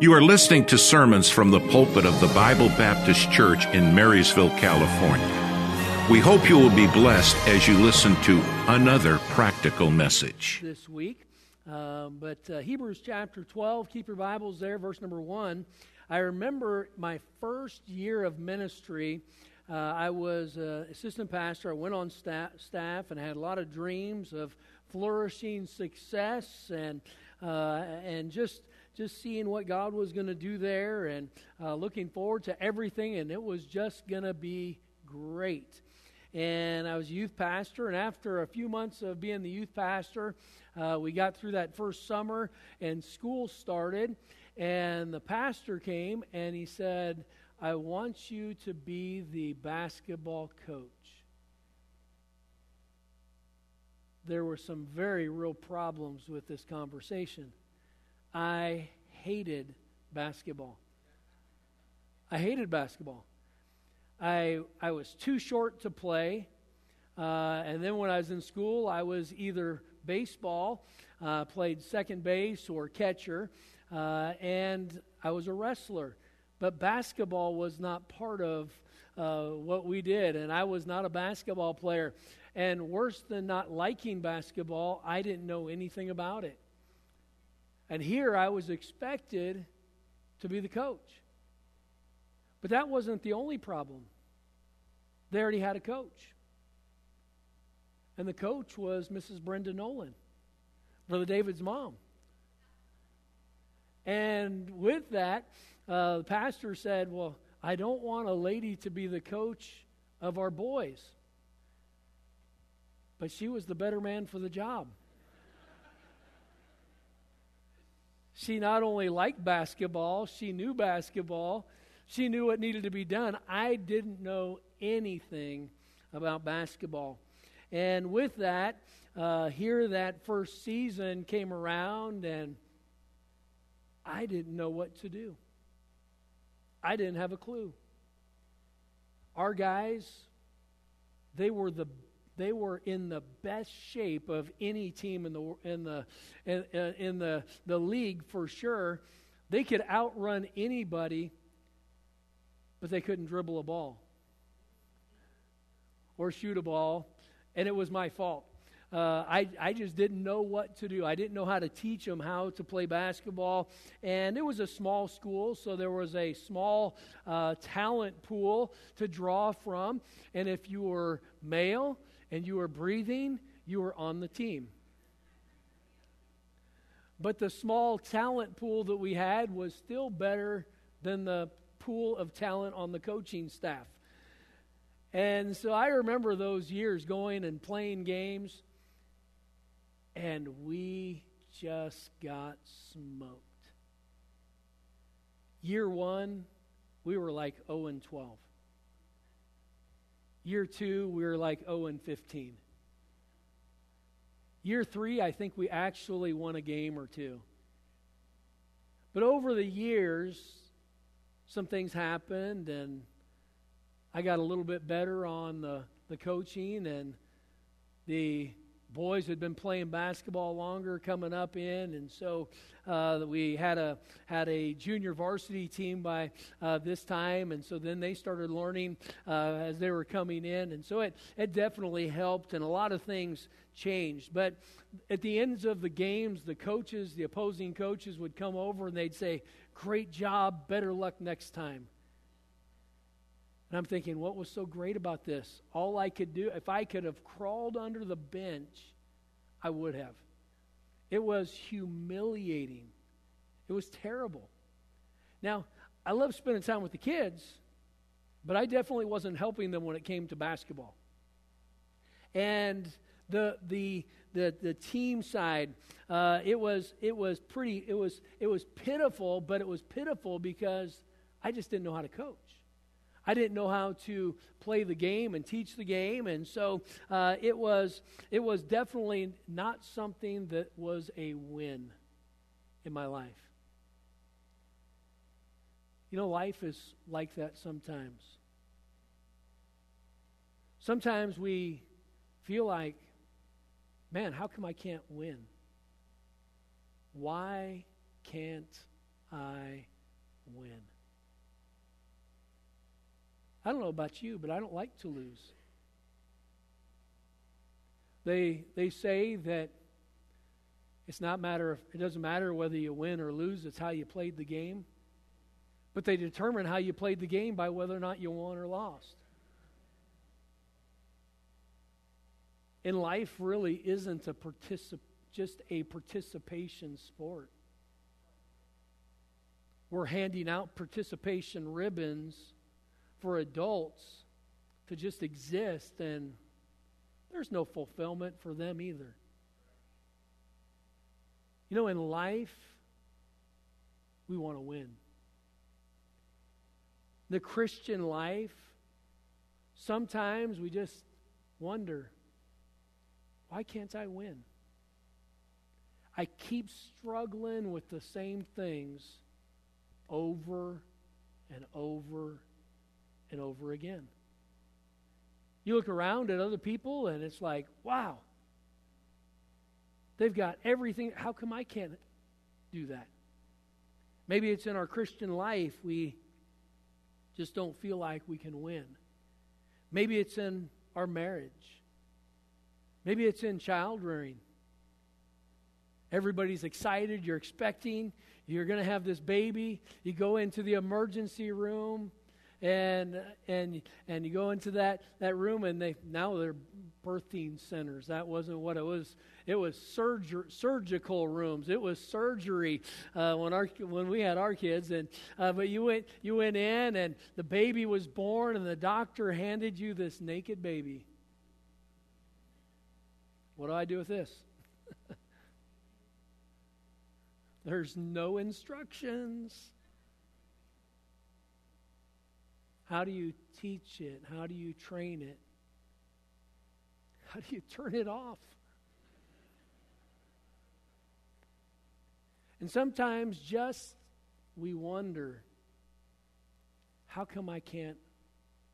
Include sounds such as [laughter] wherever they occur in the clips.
You are listening to sermons from the pulpit of the Bible Baptist Church in Marysville, California. We hope you will be blessed as you listen to another practical message. This week, um, but uh, Hebrews chapter 12, keep your Bibles there, verse number 1. I remember my first year of ministry. Uh, I was uh, assistant pastor. I went on staff, staff and had a lot of dreams of flourishing success and uh, and just just seeing what God was going to do there and uh, looking forward to everything, and it was just going to be great. And I was youth pastor, and after a few months of being the youth pastor, uh, we got through that first summer, and school started. And the pastor came and he said, I want you to be the basketball coach. There were some very real problems with this conversation. I hated basketball. I hated basketball. I, I was too short to play. Uh, and then when I was in school, I was either baseball, uh, played second base or catcher, uh, and I was a wrestler. But basketball was not part of uh, what we did, and I was not a basketball player. And worse than not liking basketball, I didn't know anything about it. And here I was expected to be the coach. But that wasn't the only problem. They already had a coach. And the coach was Mrs. Brenda Nolan, Brother David's mom. And with that, uh, the pastor said, Well, I don't want a lady to be the coach of our boys. But she was the better man for the job. She not only liked basketball, she knew basketball, she knew what needed to be done. I didn't know anything about basketball. And with that, uh, here that first season came around, and I didn't know what to do. I didn't have a clue. Our guys, they were the they were in the best shape of any team in the in the in, in the the league for sure. They could outrun anybody, but they couldn't dribble a ball or shoot a ball, and it was my fault. Uh, I, I just didn't know what to do. I didn't know how to teach them how to play basketball. And it was a small school, so there was a small uh, talent pool to draw from. And if you were male, and you were breathing, you were on the team. But the small talent pool that we had was still better than the pool of talent on the coaching staff. And so I remember those years going and playing games, and we just got smoked. Year one, we were like 0 and 12. Year two, we were like 0 and 15. Year three, I think we actually won a game or two. But over the years, some things happened, and I got a little bit better on the, the coaching, and the boys had been playing basketball longer coming up in, and so uh, we had a had a junior varsity team by uh, this time, and so then they started learning uh, as they were coming in, and so it it definitely helped, and a lot of things changed. But at the ends of the games, the coaches, the opposing coaches, would come over and they'd say, "Great job, better luck next time." And I'm thinking, what was so great about this? All I could do, if I could have crawled under the bench, I would have. It was humiliating. It was terrible. Now, I love spending time with the kids, but I definitely wasn't helping them when it came to basketball. And the the the, the team side, uh, it was it was pretty it was it was pitiful, but it was pitiful because I just didn't know how to coach. I didn't know how to play the game and teach the game, and so uh, it was it was definitely not something that was a win in my life. You know, life is like that sometimes. Sometimes we feel like, man, how come I can't win? Why can't I win? I don't know about you, but I don't like to lose. They, they say that it's not matter if, it doesn't matter whether you win or lose, it's how you played the game. But they determine how you played the game by whether or not you won or lost. And life really isn't a particip- just a participation sport. We're handing out participation ribbons for adults to just exist, and there's no fulfillment for them either. You know, in life, we want to win. The Christian life, sometimes we just wonder why can't I win? I keep struggling with the same things over and over and over again. You look around at other people and it's like, wow, they've got everything. How come I can't do that? Maybe it's in our Christian life we just don't feel like we can win. Maybe it's in our marriage. Maybe it's in child rearing. Everybody's excited, you're expecting, you're going to have this baby. You go into the emergency room and and and you go into that that room and they now they're birthing centers. That wasn't what it was. It was surger, surgical rooms. It was surgery uh, when our when we had our kids. And uh, but you went you went in and the baby was born and the doctor handed you this naked baby. What do i do with this? [laughs] There's no instructions How do you teach it? How do you train it? How do you turn it off? And sometimes just we wonder how come I can't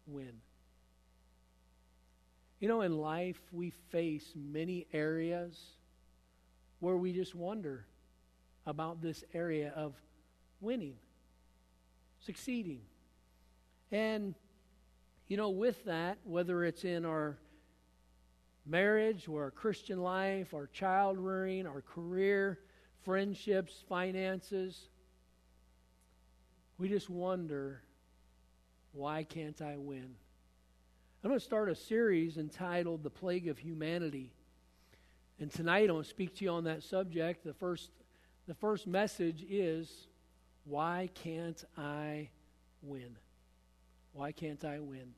win? You know, in life, we face many areas where we just wonder about this area of winning, succeeding. And, you know, with that, whether it's in our marriage or our Christian life, our child rearing, our career, friendships, finances, we just wonder, why can't I win? I'm going to start a series entitled The Plague of Humanity. And tonight I'm going to speak to you on that subject. The first, the first message is, Why can't I win? Why can't I win?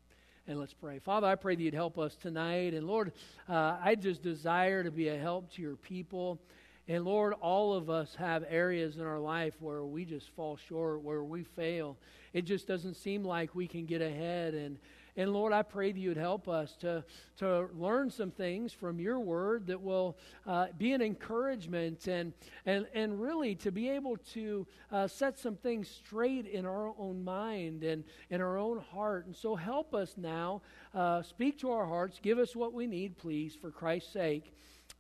And let's pray. Father, I pray that you'd help us tonight. And Lord, uh, I just desire to be a help to your people. And Lord, all of us have areas in our life where we just fall short, where we fail. It just doesn't seem like we can get ahead. And, and Lord, I pray that you would help us to, to learn some things from your word that will uh, be an encouragement and, and, and really to be able to uh, set some things straight in our own mind and in our own heart. And so help us now. Uh, speak to our hearts. Give us what we need, please, for Christ's sake.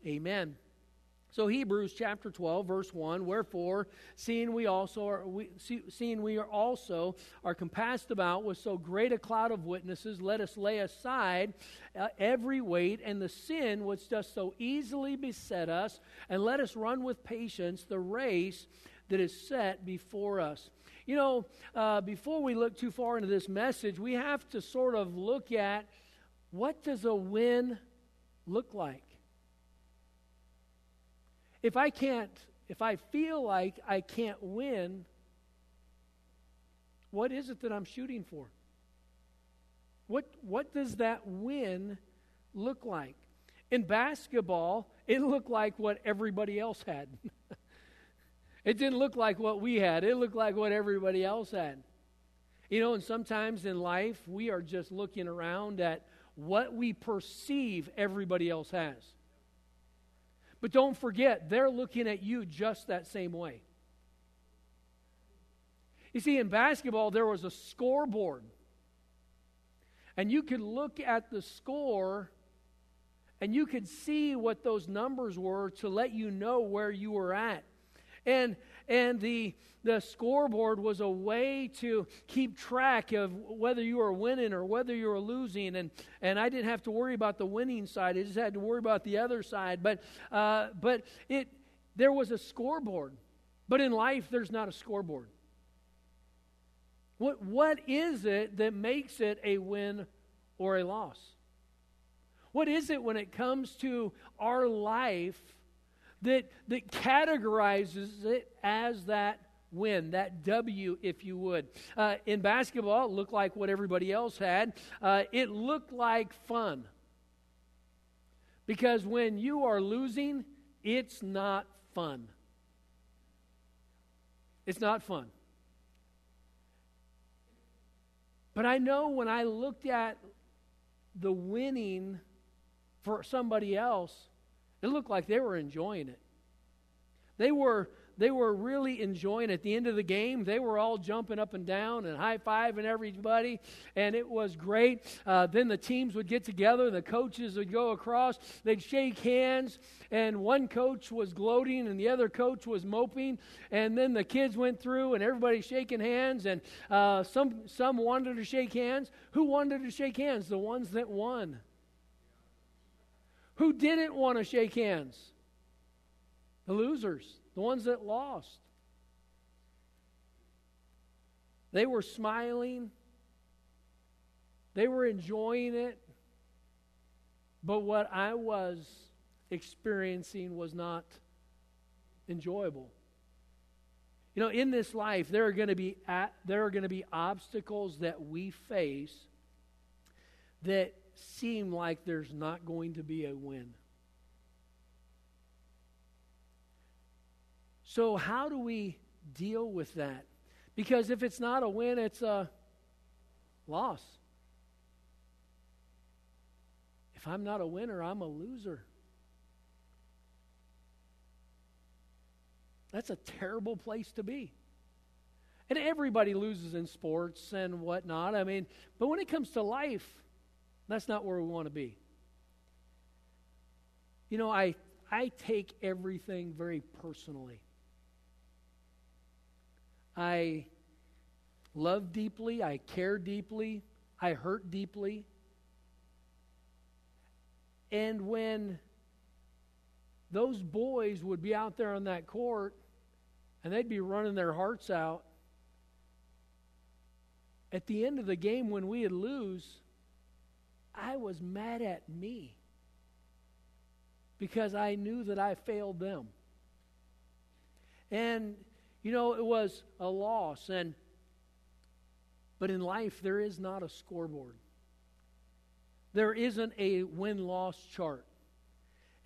Amen. So Hebrews chapter 12 verse 1 wherefore seeing we also are we, see, seeing we are also are compassed about with so great a cloud of witnesses let us lay aside uh, every weight and the sin which does so easily beset us and let us run with patience the race that is set before us. You know, uh, before we look too far into this message, we have to sort of look at what does a win look like? If I can't, if I feel like I can't win, what is it that I'm shooting for? What, what does that win look like? In basketball, it looked like what everybody else had. [laughs] it didn't look like what we had, it looked like what everybody else had. You know, and sometimes in life, we are just looking around at what we perceive everybody else has. But don't forget, they're looking at you just that same way. You see, in basketball, there was a scoreboard. And you could look at the score and you could see what those numbers were to let you know where you were at. And, and the, the scoreboard was a way to keep track of whether you were winning or whether you were losing. And, and I didn't have to worry about the winning side, I just had to worry about the other side. But, uh, but it, there was a scoreboard. But in life, there's not a scoreboard. What, what is it that makes it a win or a loss? What is it when it comes to our life that, that categorizes it as that win, that W, if you would? Uh, in basketball, it looked like what everybody else had, uh, it looked like fun. Because when you are losing, it's not fun. It's not fun. But I know when I looked at the winning for somebody else, it looked like they were enjoying it. They were they were really enjoying at the end of the game. They were all jumping up and down and high fiving everybody, and it was great. Uh, then the teams would get together, the coaches would go across, they'd shake hands, and one coach was gloating and the other coach was moping. And then the kids went through and everybody shaking hands, and uh, some some wanted to shake hands. Who wanted to shake hands? The ones that won. Who didn't want to shake hands? The losers the ones that lost. They were smiling, they were enjoying it, but what I was experiencing was not enjoyable. You know, in this life, there are going to be there are going to be obstacles that we face that seem like there's not going to be a win. So, how do we deal with that? Because if it's not a win, it's a loss. If I'm not a winner, I'm a loser. That's a terrible place to be. And everybody loses in sports and whatnot. I mean, but when it comes to life, that's not where we want to be. You know, I, I take everything very personally. I love deeply, I care deeply, I hurt deeply. And when those boys would be out there on that court and they'd be running their hearts out, at the end of the game when we would lose, I was mad at me because I knew that I failed them. And you know, it was a loss. And but in life, there is not a scoreboard. There isn't a win loss chart.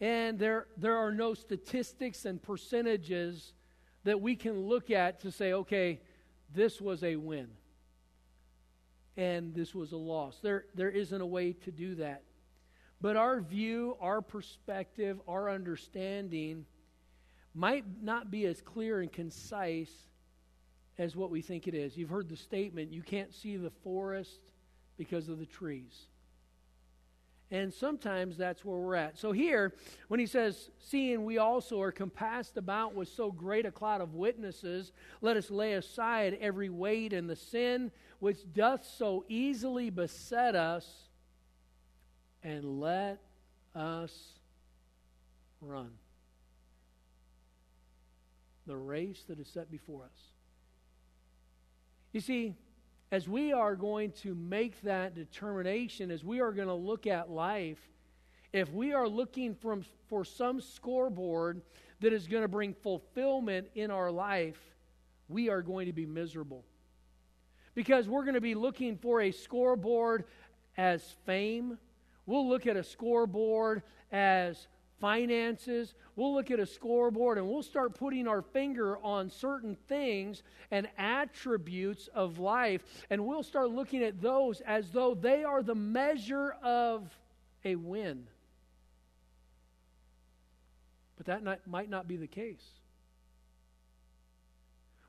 And there, there are no statistics and percentages that we can look at to say, okay, this was a win and this was a loss. There, there isn't a way to do that. But our view, our perspective, our understanding might not be as clear and concise as what we think it is. You've heard the statement you can't see the forest because of the trees. And sometimes that's where we're at. So here, when he says, Seeing we also are compassed about with so great a cloud of witnesses, let us lay aside every weight and the sin which doth so easily beset us, and let us run the race that is set before us. You see, as we are going to make that determination, as we are going to look at life, if we are looking from, for some scoreboard that is going to bring fulfillment in our life, we are going to be miserable. Because we're going to be looking for a scoreboard as fame. We'll look at a scoreboard as finances. We'll look at a scoreboard and we'll start putting our finger on certain things and attributes of life, and we'll start looking at those as though they are the measure of a win. But that not, might not be the case.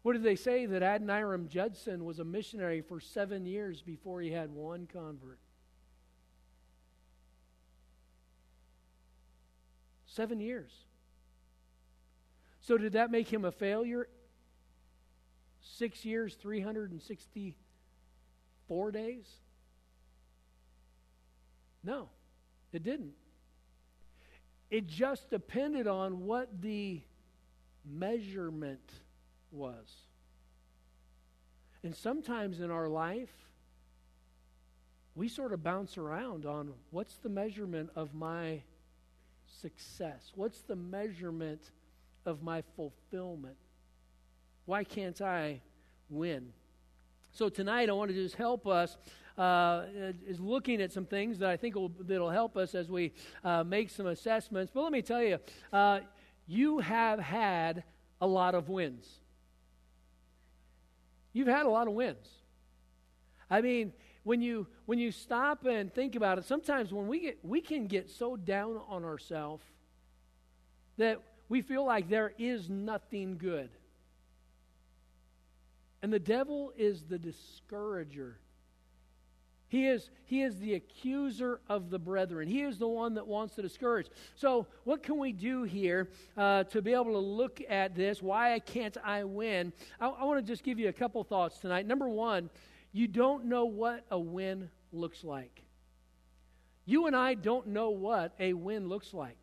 What did they say? That Adoniram Judson was a missionary for seven years before he had one convert. Seven years. So, did that make him a failure? Six years, 364 days? No, it didn't. It just depended on what the measurement was. And sometimes in our life, we sort of bounce around on what's the measurement of my success? What's the measurement of my fulfillment? Why can't I win? So tonight I want to just help us uh, is looking at some things that I think will, that'll help us as we uh, make some assessments. But let me tell you, uh, you have had a lot of wins. You've had a lot of wins. I mean, when you when you stop and think about it, sometimes when we get we can get so down on ourselves that we feel like there is nothing good. And the devil is the discourager. He is, he is the accuser of the brethren. He is the one that wants to discourage. So, what can we do here uh, to be able to look at this? Why can't I win? I, I want to just give you a couple thoughts tonight. Number one, you don't know what a win looks like. You and I don't know what a win looks like.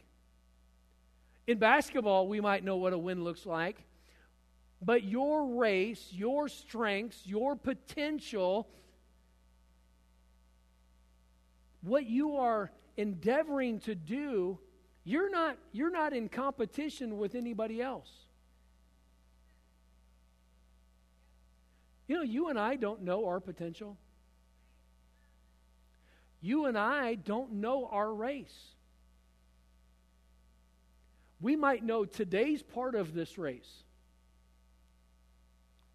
In basketball, we might know what a win looks like, but your race, your strengths, your potential, what you are endeavoring to do, you're not, you're not in competition with anybody else. You know, you and I don't know our potential. You and I don't know our race. We might know today's part of this race,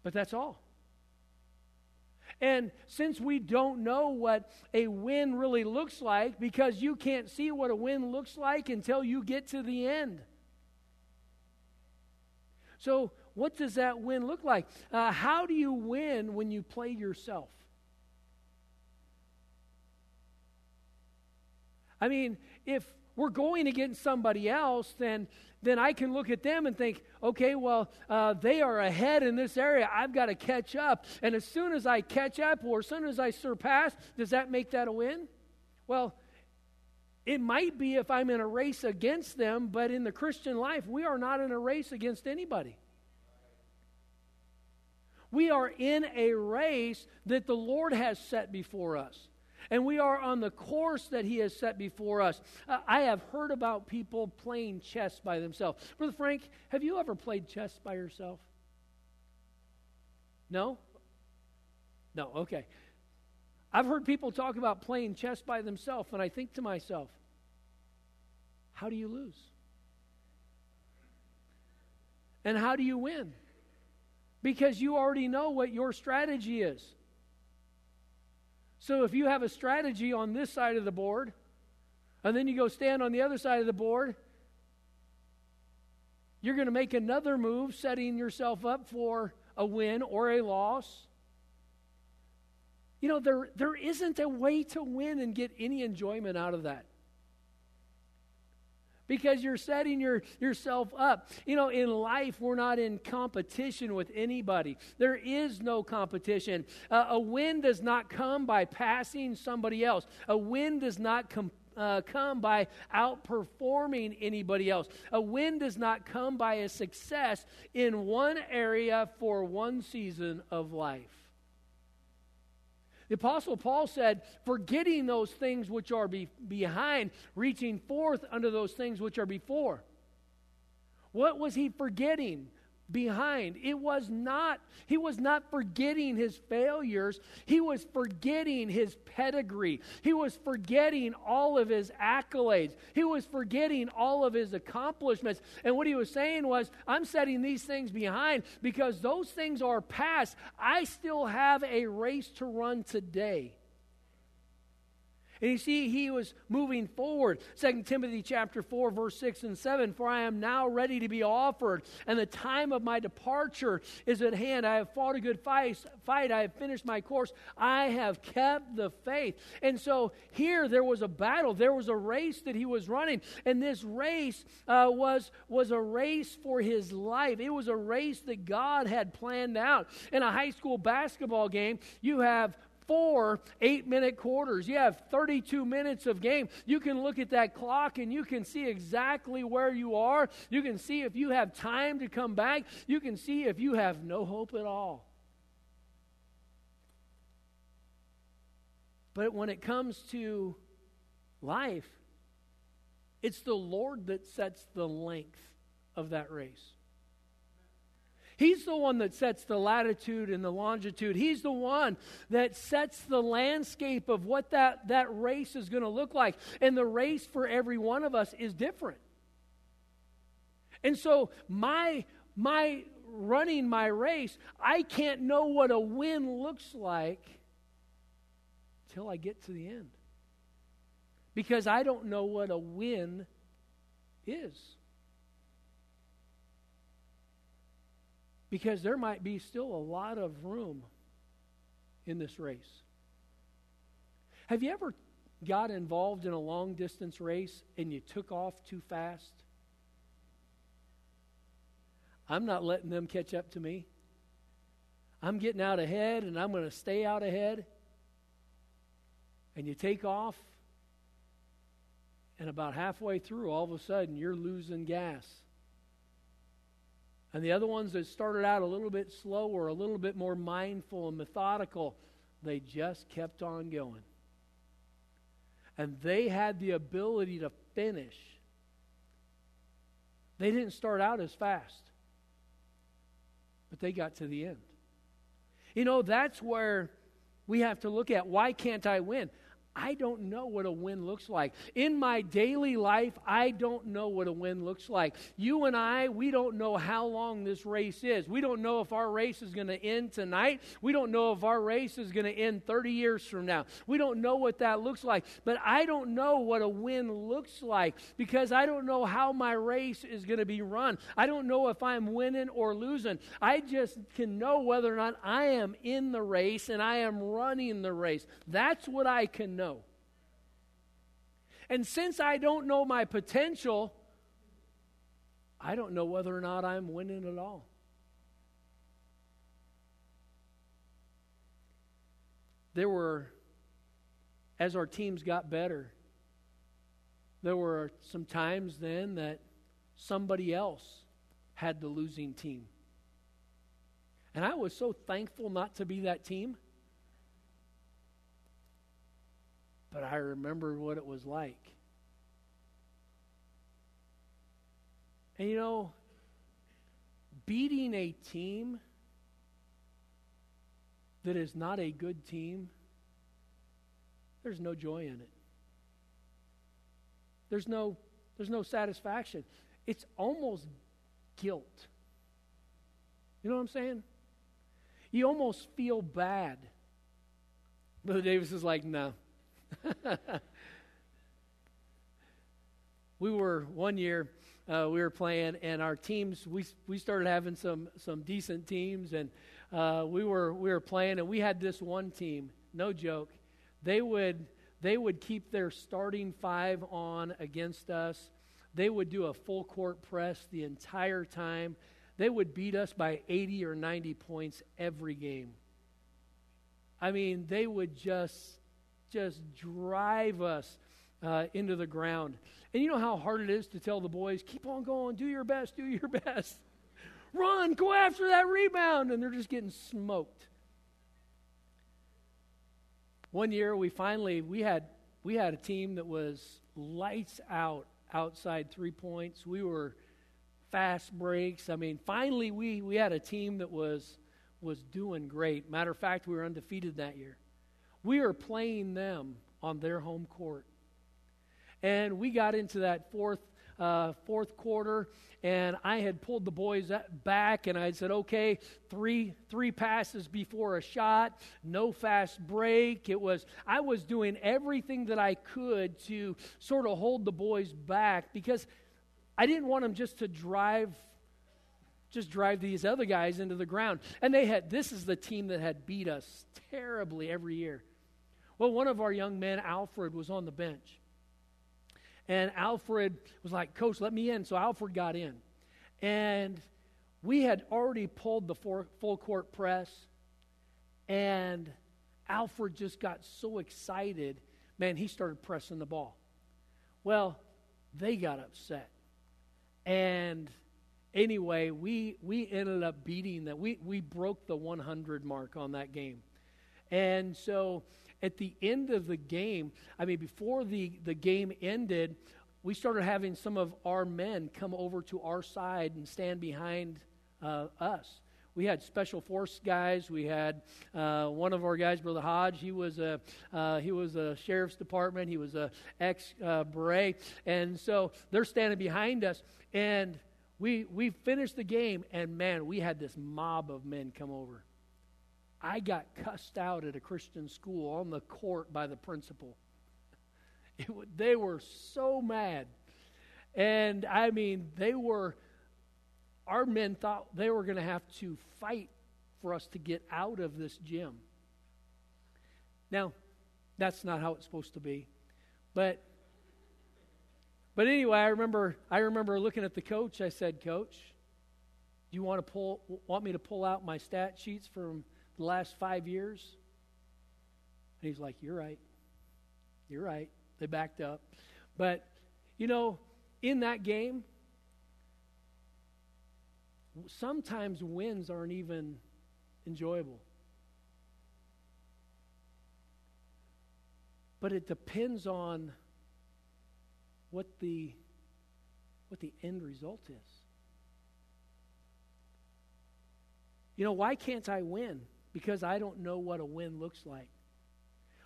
but that's all. And since we don't know what a win really looks like, because you can't see what a win looks like until you get to the end. So, what does that win look like? Uh, how do you win when you play yourself? I mean, if we're going against somebody else, then then I can look at them and think, okay, well, uh, they are ahead in this area. I've got to catch up. And as soon as I catch up or as soon as I surpass, does that make that a win? Well, it might be if I'm in a race against them, but in the Christian life, we are not in a race against anybody. We are in a race that the Lord has set before us and we are on the course that He has set before us. Uh, I have heard about people playing chess by themselves. Brother Frank, have you ever played chess by yourself? No? No, okay. I've heard people talk about playing chess by themselves, and I think to myself, how do you lose? And how do you win? Because you already know what your strategy is. So if you have a strategy on this side of the board, and then you go stand on the other side of the board, you're going to make another move, setting yourself up for a win or a loss. You know, there, there isn't a way to win and get any enjoyment out of that because you're setting your, yourself up. You know, in life, we're not in competition with anybody, there is no competition. Uh, a win does not come by passing somebody else, a win does not come. Uh, come by outperforming anybody else. A win does not come by a success in one area for one season of life. The Apostle Paul said, forgetting those things which are be- behind, reaching forth unto those things which are before. What was he forgetting? Behind. It was not, he was not forgetting his failures. He was forgetting his pedigree. He was forgetting all of his accolades. He was forgetting all of his accomplishments. And what he was saying was, I'm setting these things behind because those things are past. I still have a race to run today. And you see, he was moving forward. 2 Timothy chapter 4, verse 6 and 7. For I am now ready to be offered, and the time of my departure is at hand. I have fought a good fight. I have finished my course. I have kept the faith. And so here there was a battle. There was a race that he was running. And this race uh, was, was a race for his life. It was a race that God had planned out. In a high school basketball game, you have four eight minute quarters. You have 32 minutes of game. You can look at that clock and you can see exactly where you are. You can see if you have time to come back. You can see if you have no hope at all. But when it comes to life, it's the Lord that sets the length of that race. He's the one that sets the latitude and the longitude. He's the one that sets the landscape of what that, that race is going to look like. And the race for every one of us is different. And so, my, my running my race, I can't know what a win looks like till I get to the end. Because I don't know what a win is. Because there might be still a lot of room in this race. Have you ever got involved in a long distance race and you took off too fast? I'm not letting them catch up to me. I'm getting out ahead and I'm going to stay out ahead. And you take off, and about halfway through, all of a sudden, you're losing gas. And the other ones that started out a little bit slower, a little bit more mindful and methodical, they just kept on going. And they had the ability to finish. They didn't start out as fast, but they got to the end. You know, that's where we have to look at why can't I win? I don't know what a win looks like. In my daily life, I don't know what a win looks like. You and I, we don't know how long this race is. We don't know if our race is going to end tonight. We don't know if our race is going to end 30 years from now. We don't know what that looks like. But I don't know what a win looks like because I don't know how my race is going to be run. I don't know if I'm winning or losing. I just can know whether or not I am in the race and I am running the race. That's what I can know. And since I don't know my potential, I don't know whether or not I'm winning at all. There were, as our teams got better, there were some times then that somebody else had the losing team. And I was so thankful not to be that team. But I remember what it was like. And you know, beating a team that is not a good team, there's no joy in it. There's no, there's no satisfaction. It's almost guilt. You know what I'm saying? You almost feel bad. Brother Davis is like, no, we were one year uh, we were playing, and our teams we we started having some some decent teams, and uh, we were we were playing, and we had this one team. No joke, they would they would keep their starting five on against us. They would do a full court press the entire time. They would beat us by 80 or 90 points every game. I mean, they would just just drive us uh, into the ground. And you know how hard it is to tell the boys, keep on going, do your best, do your [laughs] best. Run, go after that rebound. And they're just getting smoked. One year we finally we had we had a team that was lights out outside three points. We were fast breaks. I mean, finally we we had a team that was was doing great. Matter of fact, we were undefeated that year. We are playing them on their home court. And we got into that fourth uh, fourth quarter, and I had pulled the boys back, and I said, "Okay, three three passes before a shot, no fast break." It was I was doing everything that I could to sort of hold the boys back because I didn't want them just to drive just drive these other guys into the ground. And they had this is the team that had beat us terribly every year. Well, one of our young men, Alfred, was on the bench. And Alfred was like, Coach, let me in. So Alfred got in. And we had already pulled the full court press. And Alfred just got so excited. Man, he started pressing the ball. Well, they got upset. And anyway, we, we ended up beating that. We, we broke the 100 mark on that game. And so at the end of the game, I mean, before the, the game ended, we started having some of our men come over to our side and stand behind uh, us. We had special force guys. We had uh, one of our guys, Brother Hodge. He was a uh, he was a sheriff's department. He was a ex uh, beret, and so they're standing behind us. And we we finished the game, and man, we had this mob of men come over. I got cussed out at a Christian school on the court by the principal. [laughs] It, they were so mad. And I mean, they were, our men thought they were going to have to fight for us to get out of this gym. Now, that's not how it's supposed to be. But but anyway, I remember I remember looking at the coach. I said, "Coach, do you want to pull want me to pull out my stat sheets from the last five years? And he's like, You're right. You're right. They backed up. But, you know, in that game, sometimes wins aren't even enjoyable. But it depends on what the what the end result is. You know, why can't I win? Because I don't know what a win looks like.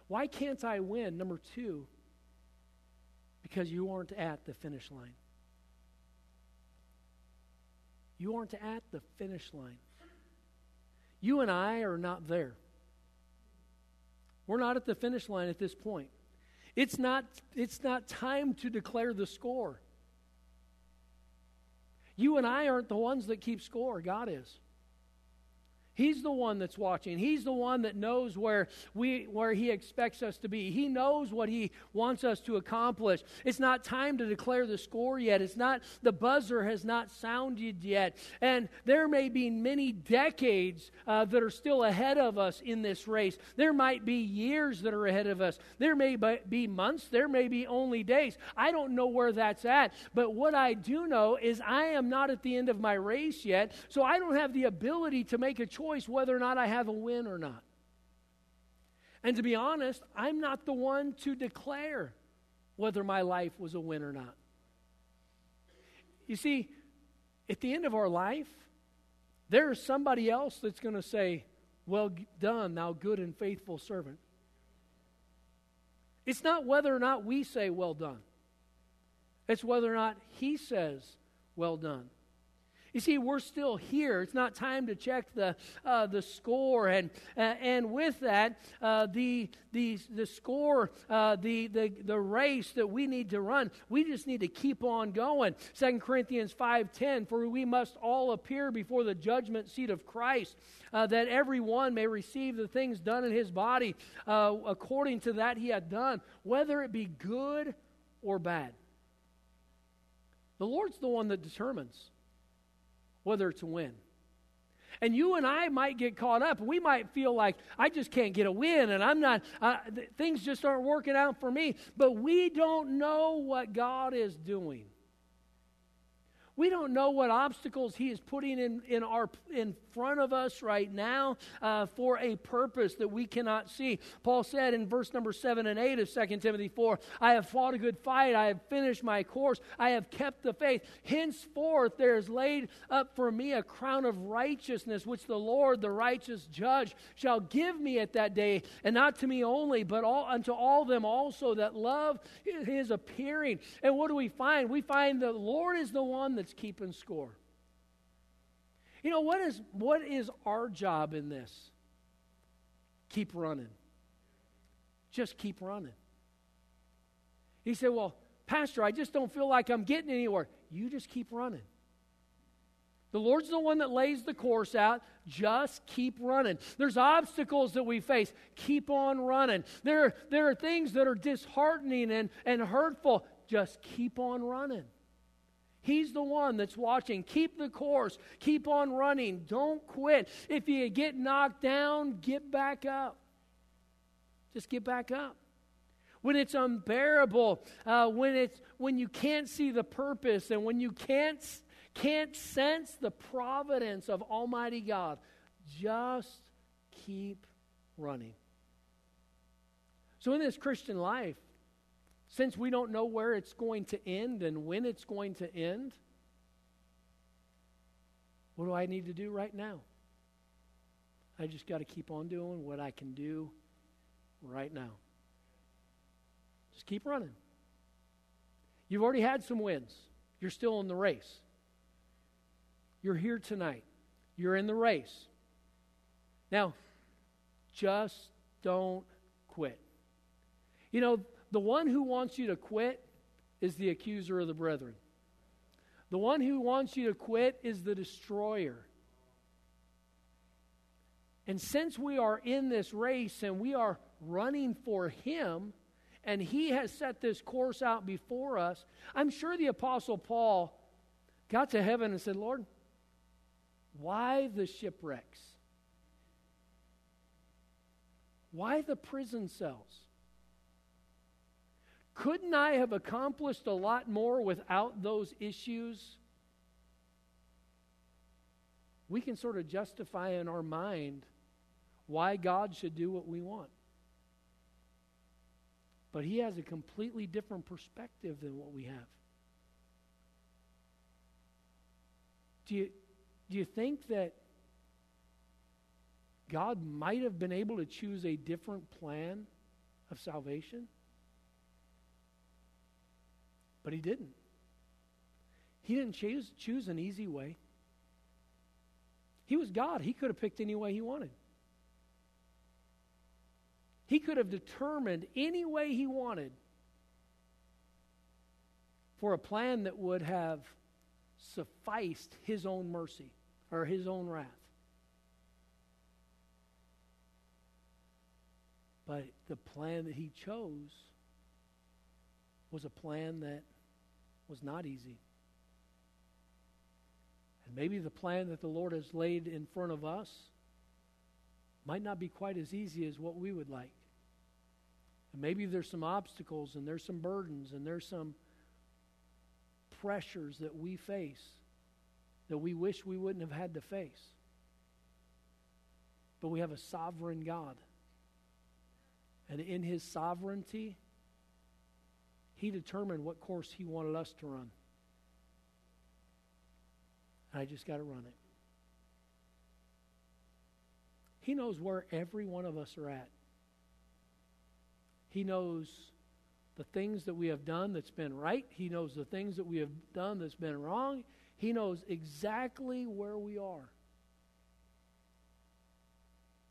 Why can't I win? Number two, because you aren't at the finish line. You aren't at the finish line. You and I are not there. We're not at the finish line at this point. It's not, it's not time to declare the score. You and I aren't the ones that keep score, God is. He's the one that's watching. He's the one that knows where we where he expects us to be. He knows what he wants us to accomplish. It's not time to declare the score yet. It's not the buzzer has not sounded yet. And there may be many decades uh, that are still ahead of us in this race. There might be years that are ahead of us. There may be months. There may be only days. I don't know where that's at. But what I do know is I am not at the end of my race yet. So I don't have the ability to make a choice choice whether or not I have a win or not. And to be honest, I'm not the one to declare whether my life was a win or not. You see, at the end of our life, there is somebody else that's going to say, Well done, thou good and faithful servant. It's not whether or not we say, Well done, it's whether or not he says, Well done. You see, we're still here. It's not time to check the, uh, the score. And, uh, and with that, uh, the, the, the score, uh, the, the, the race that we need to run, we just need to keep on going. 2 Corinthians 5.10, for we must all appear before the judgment seat of Christ, uh, that every one may receive the things done in his body uh, according to that he had done, whether it be good or bad. The Lord's the one that determines whether to win. And you and I might get caught up. We might feel like I just can't get a win and I'm not, uh, th- things just aren't working out for me. But we don't know what God is doing. We don't know what obstacles He is putting in, in, our, in front of us right now uh, for a purpose that we cannot see. Paul said in verse number 7 and 8 of 2 Timothy 4 I have fought a good fight, I have finished my course, I have kept the faith. Henceforth there is laid up for me a crown of righteousness, which the Lord, the righteous judge, shall give me at that day, and not to me only, but all, unto all them also that love His appearing. And what do we find? We find the Lord is the one that that's keeping score. You know, what is, what is our job in this? Keep running. Just keep running. He said, Well, Pastor, I just don't feel like I'm getting anywhere. You just keep running. The Lord's the one that lays the course out. Just keep running. There's obstacles that we face. Keep on running. There, there are things that are disheartening and, and hurtful. Just keep on running. He's the one that's watching. Keep the course. Keep on running. Don't quit. If you get knocked down, get back up. Just get back up. When it's unbearable, uh, when it's when you can't see the purpose, and when you can't can't sense the providence of Almighty God, just keep running. So in this Christian life, since we don't know where it's going to end and when it's going to end, what do I need to do right now? I just got to keep on doing what I can do right now. Just keep running. You've already had some wins. You're still in the race. You're here tonight. You're in the race. Now, just don't quit. You know, the one who wants you to quit is the accuser of the brethren. The one who wants you to quit is the destroyer. And since we are in this race and we are running for Him, and He has set this course out before us, I'm sure the Apostle Paul got to heaven and said, Lord, why the shipwrecks? Why the prison cells? Couldn't I have accomplished a lot more without those issues? We can sort of justify in our mind why God should do what we want. But He has a completely different perspective than what we have. Do you, do you think that God might have been able to choose a different plan of salvation? But he didn't. He didn't choose, choose an easy way. He was God. He could have picked any way he wanted. He could have determined any way he wanted for a plan that would have sufficed his own mercy or his own wrath. But the plan that he chose was a plan that was not easy. And maybe the plan that the Lord has laid in front of us might not be quite as easy as what we would like. And maybe there's some obstacles and there's some burdens and there's some pressures that we face that we wish we wouldn't have had to face. But we have a sovereign God. And in his sovereignty, he determined what course He wanted us to run. And I just got to run it. He knows where every one of us are at. He knows the things that we have done that's been right. He knows the things that we have done that's been wrong. He knows exactly where we are.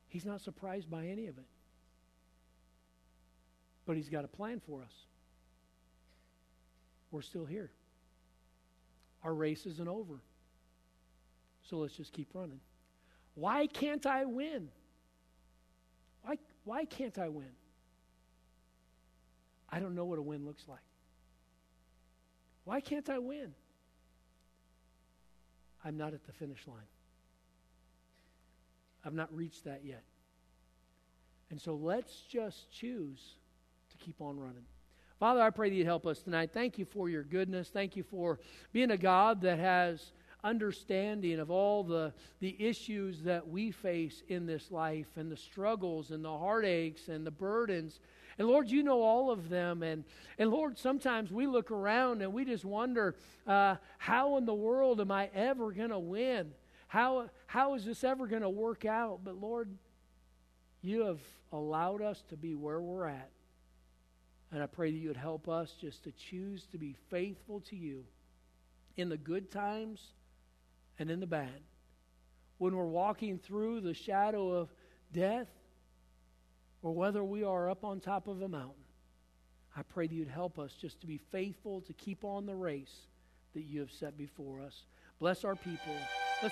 He's not surprised by any of it. But He's got a plan for us we're still here. Our race isn't over. So let's just keep running. Why can't I win? Why, why can't I win? I don't know what a win looks like. Why can't I win? I'm not at the finish line. I've not reached that yet. And so let's just choose to keep on running. Father, I pray that you'd help us tonight. Thank you for your goodness. Thank you for being a God that has understanding of all the, the issues that we face in this life and the struggles and the heartaches and the burdens. And Lord, you know all of them. And, and Lord, sometimes we look around and we just wonder uh, how in the world am I ever going to win? How, how is this ever going to work out? But Lord, you have allowed us to be where we're at. And I pray that you would help us just to choose to be faithful to you in the good times and in the bad. When we're walking through the shadow of death, or whether we are up on top of a mountain, I pray that you'd help us just to be faithful to keep on the race that you have set before us. Bless our people.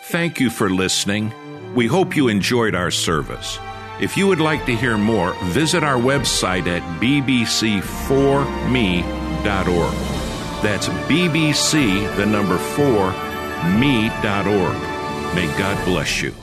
Thank you for listening. We hope you enjoyed our service. If you would like to hear more, visit our website at bbc4me.org. That's BBC, the number 4, me.org. May God bless you.